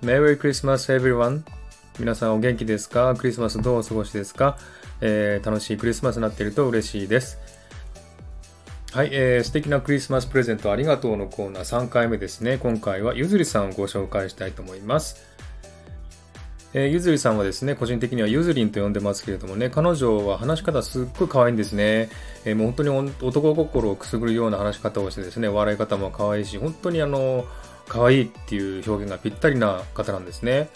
Merry Christmas everyone! 皆さんお元気ですか？クリスマスどうお過ごしですか、えー、楽しいクリスマスになっていると嬉しいです。はい、えー、素敵なクリスマスプレゼントありがとうのコーナー3回目ですね。今回はゆずりさんをご紹介したいと思います。えー、ゆずりさんはですね、個人的にはゆずりんと呼んでますけれどもね、彼女は話し方すっごい可愛いんですね。えー、もう本当に男心をくすぐるような話し方をしてですね、笑い方も可愛いし、本当にあの、可愛いっていう表現がぴったりな方なんですね。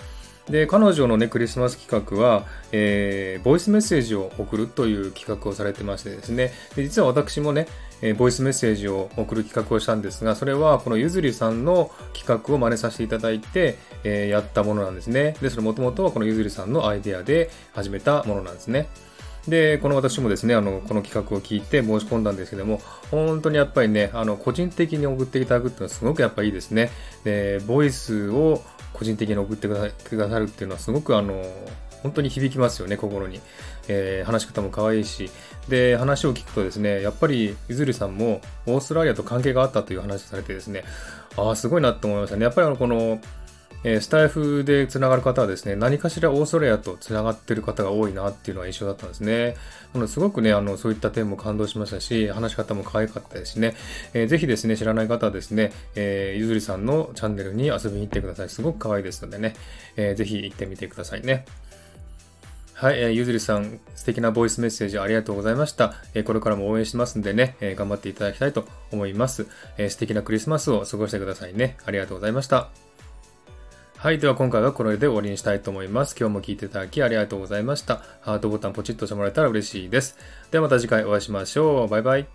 で、彼女のね、クリスマス企画は、えー、ボイスメッセージを送るという企画をされてましてですね、で実は私もね、えボイスメッセージを送る企画をしたんですが、それはこのゆずりさんの企画を真似させていただいて、えー、やったものなんですね。で、それもともとはこのゆずりさんのアイデアで始めたものなんですね。で、この私もですね、あの、この企画を聞いて申し込んだんですけども、本当にやっぱりね、あの、個人的に送っていただくっていうのはすごくやっぱいいですね。で、ボイスを個人的に送ってくださるっていうのはすごくあの、本当に響きますよね、心に。えー、話し方も可愛いし。で、話を聞くとですね、やっぱり、ゆずりさんもオーストラリアと関係があったという話をされてですね、ああ、すごいなと思いましたね。やっぱりあの、この、え、スタイフでつながる方はですね、何かしらオーストラリアとつながってる方が多いなっていうのは印象だったんですね。なのすごくね、あの、そういった点も感動しましたし、話し方も可愛かったですしね、えー、ぜひですね、知らない方はですね、えー、ゆずりさんのチャンネルに遊びに行ってください。すごく可愛いですのでね、えー、ぜひ行ってみてくださいね。はい、えー、ゆずりさん、素敵なボイスメッセージありがとうございました。えー、これからも応援しますんでね、えー、頑張っていただきたいと思います、えー。素敵なクリスマスを過ごしてくださいね。ありがとうございました。はい。では今回はこれで終わりにしたいと思います。今日も聴いていただきありがとうございました。ハートボタンポチッとしてもらえたら嬉しいです。ではまた次回お会いしましょう。バイバイ。